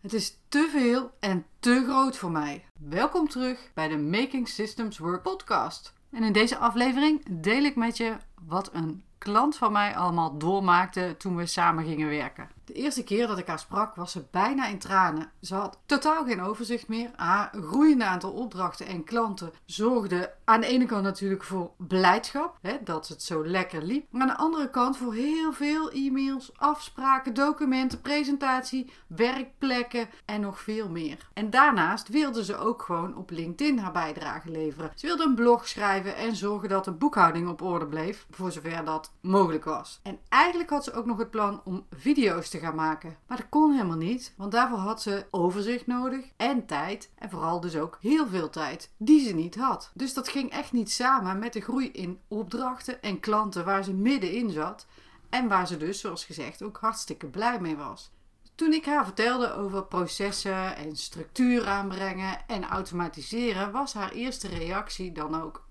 Het is te veel en te groot voor mij. Welkom terug bij de Making Systems Work podcast. En in deze aflevering deel ik met je wat een klant van mij allemaal doormaakte toen we samen gingen werken. De eerste keer dat ik haar sprak was ze bijna in tranen. Ze had totaal geen overzicht meer. Haar groeiende aantal opdrachten en klanten zorgde aan de ene kant natuurlijk voor blijdschap, hè, dat het zo lekker liep. Maar aan de andere kant voor heel veel e-mails, afspraken, documenten, presentatie, werkplekken en nog veel meer. En daarnaast wilde ze ook gewoon op LinkedIn haar bijdrage leveren. Ze wilde een blog schrijven en zorgen dat de boekhouding op orde bleef, voor zover dat mogelijk was. En eigenlijk had ze ook nog het plan om video's te gaan maken. Maar dat kon helemaal niet, want daarvoor had ze overzicht nodig en tijd. En vooral dus ook heel veel tijd die ze niet had. Dus dat ging echt niet samen met de groei in opdrachten en klanten waar ze middenin zat. En waar ze dus, zoals gezegd, ook hartstikke blij mee was. Toen ik haar vertelde over processen en structuur aanbrengen en automatiseren, was haar eerste reactie dan ook: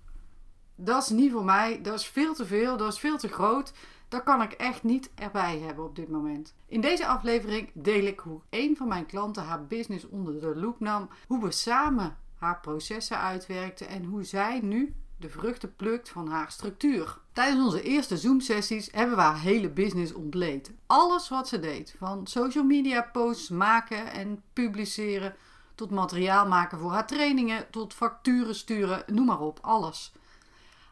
Dat is niet voor mij, dat is veel te veel, dat is veel te groot. Dat kan ik echt niet erbij hebben op dit moment. In deze aflevering deel ik hoe een van mijn klanten haar business onder de loep nam, hoe we samen haar processen uitwerkten en hoe zij nu de vruchten plukt van haar structuur. Tijdens onze eerste Zoom-sessies hebben we haar hele business ontleed. Alles wat ze deed, van social media posts maken en publiceren, tot materiaal maken voor haar trainingen, tot facturen sturen, noem maar op, alles.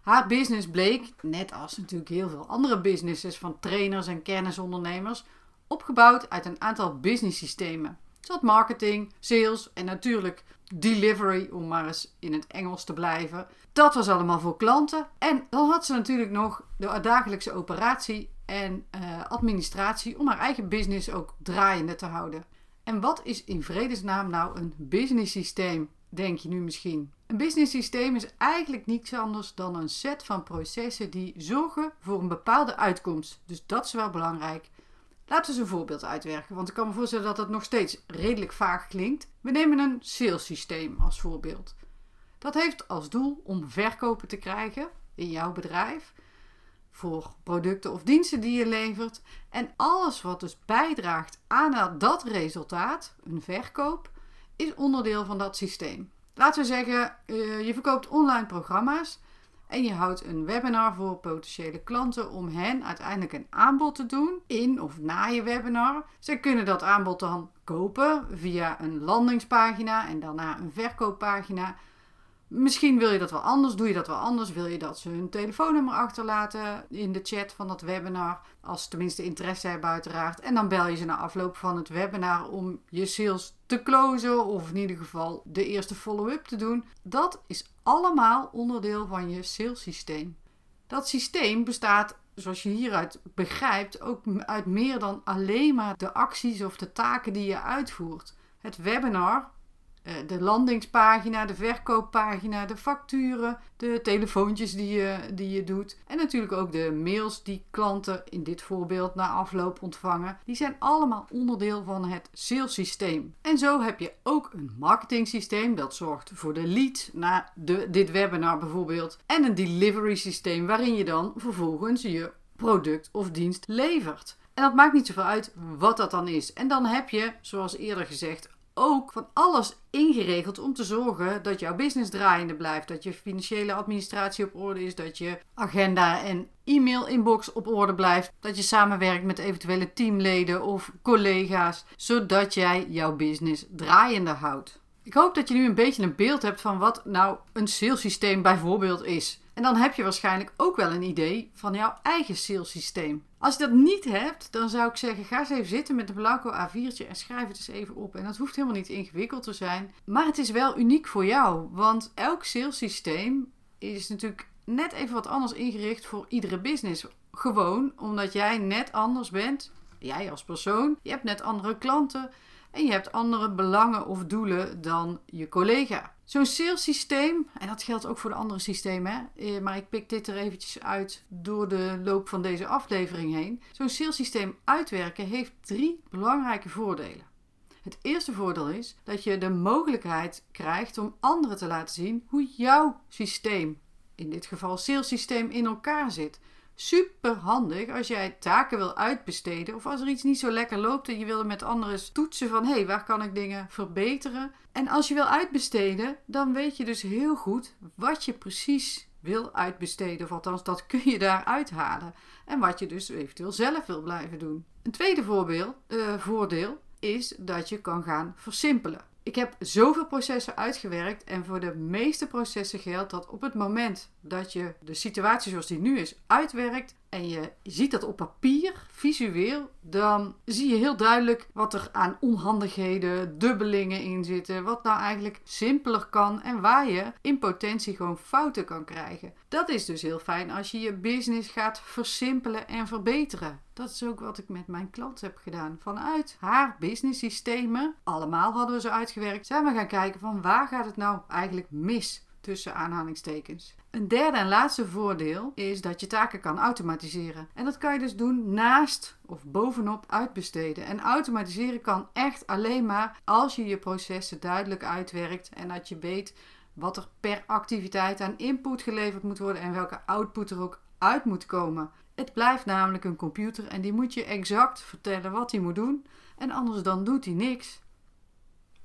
Haar business bleek, net als natuurlijk heel veel andere businesses van trainers en kennisondernemers, opgebouwd uit een aantal business systemen. Zoals marketing, sales en natuurlijk delivery, om maar eens in het Engels te blijven. Dat was allemaal voor klanten. En dan had ze natuurlijk nog de dagelijkse operatie en uh, administratie om haar eigen business ook draaiende te houden. En wat is in vredesnaam nou een business systeem? denk je nu misschien. Een business systeem is eigenlijk niets anders dan een set van processen die zorgen voor een bepaalde uitkomst. Dus dat is wel belangrijk. Laten we eens een voorbeeld uitwerken, want ik kan me voorstellen dat het nog steeds redelijk vaag klinkt. We nemen een sales systeem als voorbeeld. Dat heeft als doel om verkopen te krijgen in jouw bedrijf voor producten of diensten die je levert. En alles wat dus bijdraagt aan dat resultaat, een verkoop, is onderdeel van dat systeem. Laten we zeggen, uh, je verkoopt online programma's en je houdt een webinar voor potentiële klanten om hen uiteindelijk een aanbod te doen in of na je webinar. Ze kunnen dat aanbod dan kopen via een landingspagina en daarna een verkooppagina. Misschien wil je dat wel anders, doe je dat wel anders. Wil je dat ze hun telefoonnummer achterlaten in de chat van dat webinar, als ze tenminste interesse hebben uiteraard. En dan bel je ze na afloop van het webinar om je sales te closen of in ieder geval de eerste follow-up te doen. Dat is allemaal onderdeel van je sales systeem. Dat systeem bestaat, zoals je hieruit begrijpt, ook uit meer dan alleen maar de acties of de taken die je uitvoert. Het webinar de landingspagina, de verkooppagina, de facturen, de telefoontjes die je, die je doet. En natuurlijk ook de mails die klanten in dit voorbeeld na afloop ontvangen. Die zijn allemaal onderdeel van het salessysteem. En zo heb je ook een marketing dat zorgt voor de lead na de, dit webinar bijvoorbeeld. En een delivery systeem waarin je dan vervolgens je product of dienst levert. En dat maakt niet zoveel uit wat dat dan is. En dan heb je, zoals eerder gezegd, ook van alles ingeregeld om te zorgen dat jouw business draaiende blijft. Dat je financiële administratie op orde is. Dat je agenda en e-mail inbox op orde blijft. Dat je samenwerkt met eventuele teamleden of collega's. Zodat jij jouw business draaiende houdt. Ik hoop dat je nu een beetje een beeld hebt van wat nou een salessysteem bijvoorbeeld is. En dan heb je waarschijnlijk ook wel een idee van jouw eigen salessysteem. Als je dat niet hebt, dan zou ik zeggen: ga eens even zitten met een blanco A4'tje en schrijf het eens even op. En dat hoeft helemaal niet ingewikkeld te zijn, maar het is wel uniek voor jou, want elk salessysteem is natuurlijk net even wat anders ingericht voor iedere business. Gewoon omdat jij net anders bent, jij als persoon, je hebt net andere klanten en je hebt andere belangen of doelen dan je collega. Zo'n salessysteem, en dat geldt ook voor de andere systemen, eh, maar ik pik dit er eventjes uit door de loop van deze aflevering heen. Zo'n salessysteem uitwerken heeft drie belangrijke voordelen. Het eerste voordeel is dat je de mogelijkheid krijgt om anderen te laten zien hoe jouw systeem, in dit geval salessysteem, in elkaar zit. Super handig als jij taken wil uitbesteden of als er iets niet zo lekker loopt en je wil met anderen toetsen van hé, hey, waar kan ik dingen verbeteren? En als je wil uitbesteden, dan weet je dus heel goed wat je precies wil uitbesteden. Of althans, dat kun je daar uithalen. En wat je dus eventueel zelf wil blijven doen. Een tweede voorbeeld, uh, voordeel is dat je kan gaan versimpelen. Ik heb zoveel processen uitgewerkt en voor de meeste processen geldt dat op het moment dat je de situatie zoals die nu is uitwerkt en je ziet dat op papier, visueel, dan zie je heel duidelijk wat er aan onhandigheden, dubbelingen in zitten, wat nou eigenlijk simpeler kan en waar je in potentie gewoon fouten kan krijgen. Dat is dus heel fijn als je je business gaat versimpelen en verbeteren. Dat is ook wat ik met mijn klant heb gedaan. Vanuit haar business systemen, allemaal hadden we ze uitgewerkt, zijn we gaan kijken van waar gaat het nou eigenlijk mis tussen aanhalingstekens. Een derde en laatste voordeel is dat je taken kan automatiseren. En dat kan je dus doen naast of bovenop uitbesteden. En automatiseren kan echt alleen maar als je je processen duidelijk uitwerkt en dat je weet wat er per activiteit aan input geleverd moet worden en welke output er ook uit moet komen. Het blijft namelijk een computer en die moet je exact vertellen wat hij moet doen. En anders dan doet hij niks.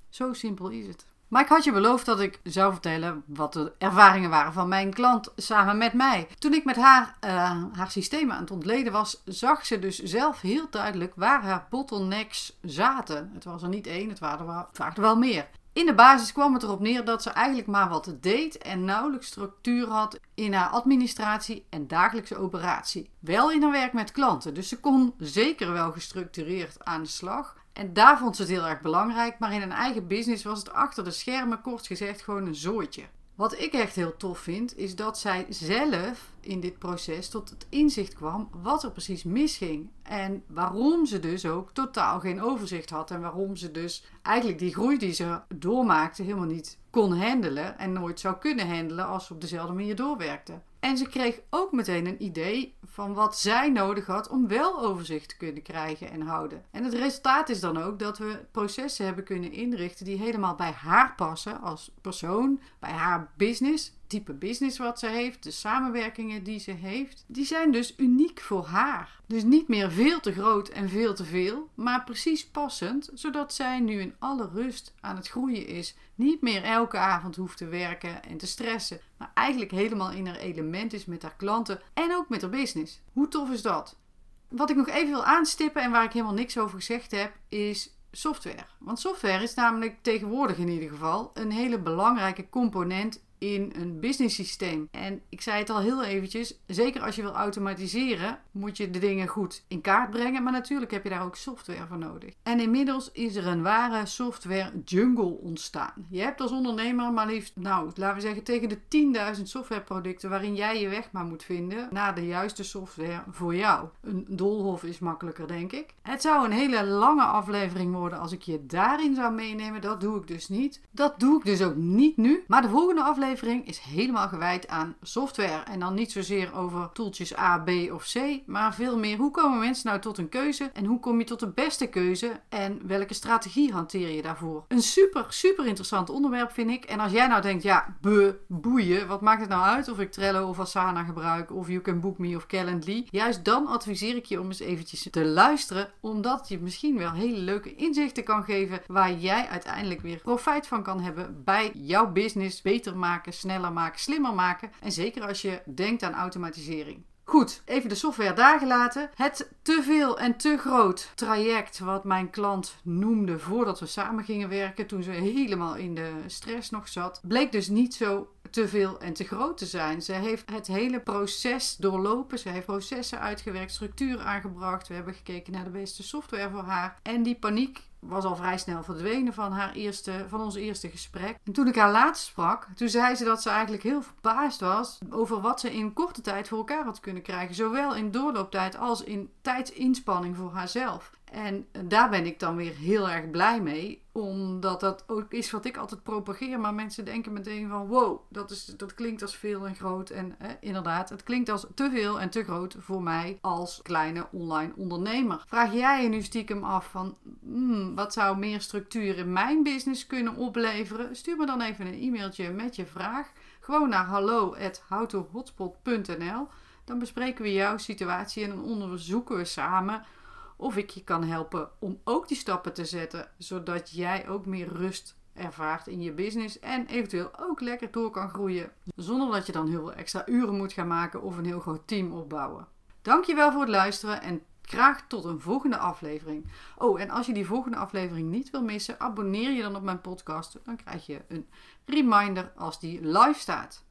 Zo simpel is het. Maar ik had je beloofd dat ik zou vertellen wat de ervaringen waren van mijn klant samen met mij. Toen ik met haar uh, haar systemen aan het ontleden was, zag ze dus zelf heel duidelijk waar haar bottlenecks zaten. Het was er niet één, het waren er wel, vaak wel meer. In de basis kwam het erop neer dat ze eigenlijk maar wat deed en nauwelijks structuur had in haar administratie en dagelijkse operatie. Wel in haar werk met klanten, dus ze kon zeker wel gestructureerd aan de slag. En daar vond ze het heel erg belangrijk, maar in een eigen business was het achter de schermen kort gezegd gewoon een zooitje. Wat ik echt heel tof vind, is dat zij zelf in dit proces tot het inzicht kwam wat er precies misging. En waarom ze dus ook totaal geen overzicht had. En waarom ze dus eigenlijk die groei die ze doormaakte helemaal niet kon handelen. En nooit zou kunnen handelen als ze op dezelfde manier doorwerkte. En ze kreeg ook meteen een idee van wat zij nodig had om wel overzicht te kunnen krijgen en houden. En het resultaat is dan ook dat we processen hebben kunnen inrichten die helemaal bij haar passen als persoon, bij haar business type business wat ze heeft, de samenwerkingen die ze heeft, die zijn dus uniek voor haar. Dus niet meer veel te groot en veel te veel, maar precies passend, zodat zij nu in alle rust aan het groeien is. Niet meer elke avond hoeft te werken en te stressen, maar eigenlijk helemaal in haar element is met haar klanten en ook met haar business. Hoe tof is dat? Wat ik nog even wil aanstippen en waar ik helemaal niks over gezegd heb, is software. Want software is namelijk tegenwoordig in ieder geval een hele belangrijke component in een business systeem. En ik zei het al heel eventjes, zeker als je wil automatiseren, moet je de dingen goed in kaart brengen. Maar natuurlijk heb je daar ook software voor nodig. En inmiddels is er een ware software jungle ontstaan. Je hebt als ondernemer maar liefst, nou, laten we zeggen, tegen de 10.000 softwareproducten waarin jij je weg maar moet vinden naar de juiste software voor jou. Een doolhof is makkelijker, denk ik. Het zou een hele lange aflevering worden als ik je daarin zou meenemen. Dat doe ik dus niet. Dat doe ik dus ook niet nu. Maar de volgende aflevering is helemaal gewijd aan software. En dan niet zozeer over toeltjes A, B of C, maar veel meer hoe komen mensen nou tot een keuze en hoe kom je tot de beste keuze en welke strategie hanteer je daarvoor. Een super, super interessant onderwerp vind ik. En als jij nou denkt, ja, be, boeien, wat maakt het nou uit of ik Trello of Asana gebruik of You Can Book Me of Calendly. Juist dan adviseer ik je om eens eventjes te luisteren, omdat je misschien wel hele leuke inzichten kan geven waar jij uiteindelijk weer profijt van kan hebben bij jouw business beter maken sneller maken, slimmer maken. En zeker als je denkt aan automatisering. Goed, even de software daar gelaten. Het te veel en te groot traject wat mijn klant noemde voordat we samen gingen werken, toen ze helemaal in de stress nog zat, bleek dus niet zo te veel en te groot te zijn. Ze heeft het hele proces doorlopen. Ze heeft processen uitgewerkt, structuur aangebracht. We hebben gekeken naar de beste software voor haar. En die paniek was al vrij snel verdwenen van, haar eerste, van ons eerste gesprek. En toen ik haar laatst sprak, toen zei ze dat ze eigenlijk heel verbaasd was over wat ze in korte tijd voor elkaar had kunnen krijgen. Zowel in doorlooptijd als in tijdsinspanning voor haarzelf. En daar ben ik dan weer heel erg blij mee, omdat dat ook is wat ik altijd propageer. Maar mensen denken meteen van wow, dat, is, dat klinkt als veel en groot. En inderdaad, het klinkt als te veel en te groot voor mij als kleine online ondernemer. Vraag jij je nu stiekem af van hmm, wat zou meer structuur in mijn business kunnen opleveren? Stuur me dan even een e-mailtje met je vraag. Gewoon naar hallo@howtohotspot.nl Dan bespreken we jouw situatie en dan onderzoeken we samen of ik je kan helpen om ook die stappen te zetten, zodat jij ook meer rust ervaart in je business en eventueel ook lekker door kan groeien, zonder dat je dan heel veel extra uren moet gaan maken of een heel groot team opbouwen. Dankjewel voor het luisteren en graag tot een volgende aflevering. Oh, en als je die volgende aflevering niet wil missen, abonneer je dan op mijn podcast. Dan krijg je een reminder als die live staat.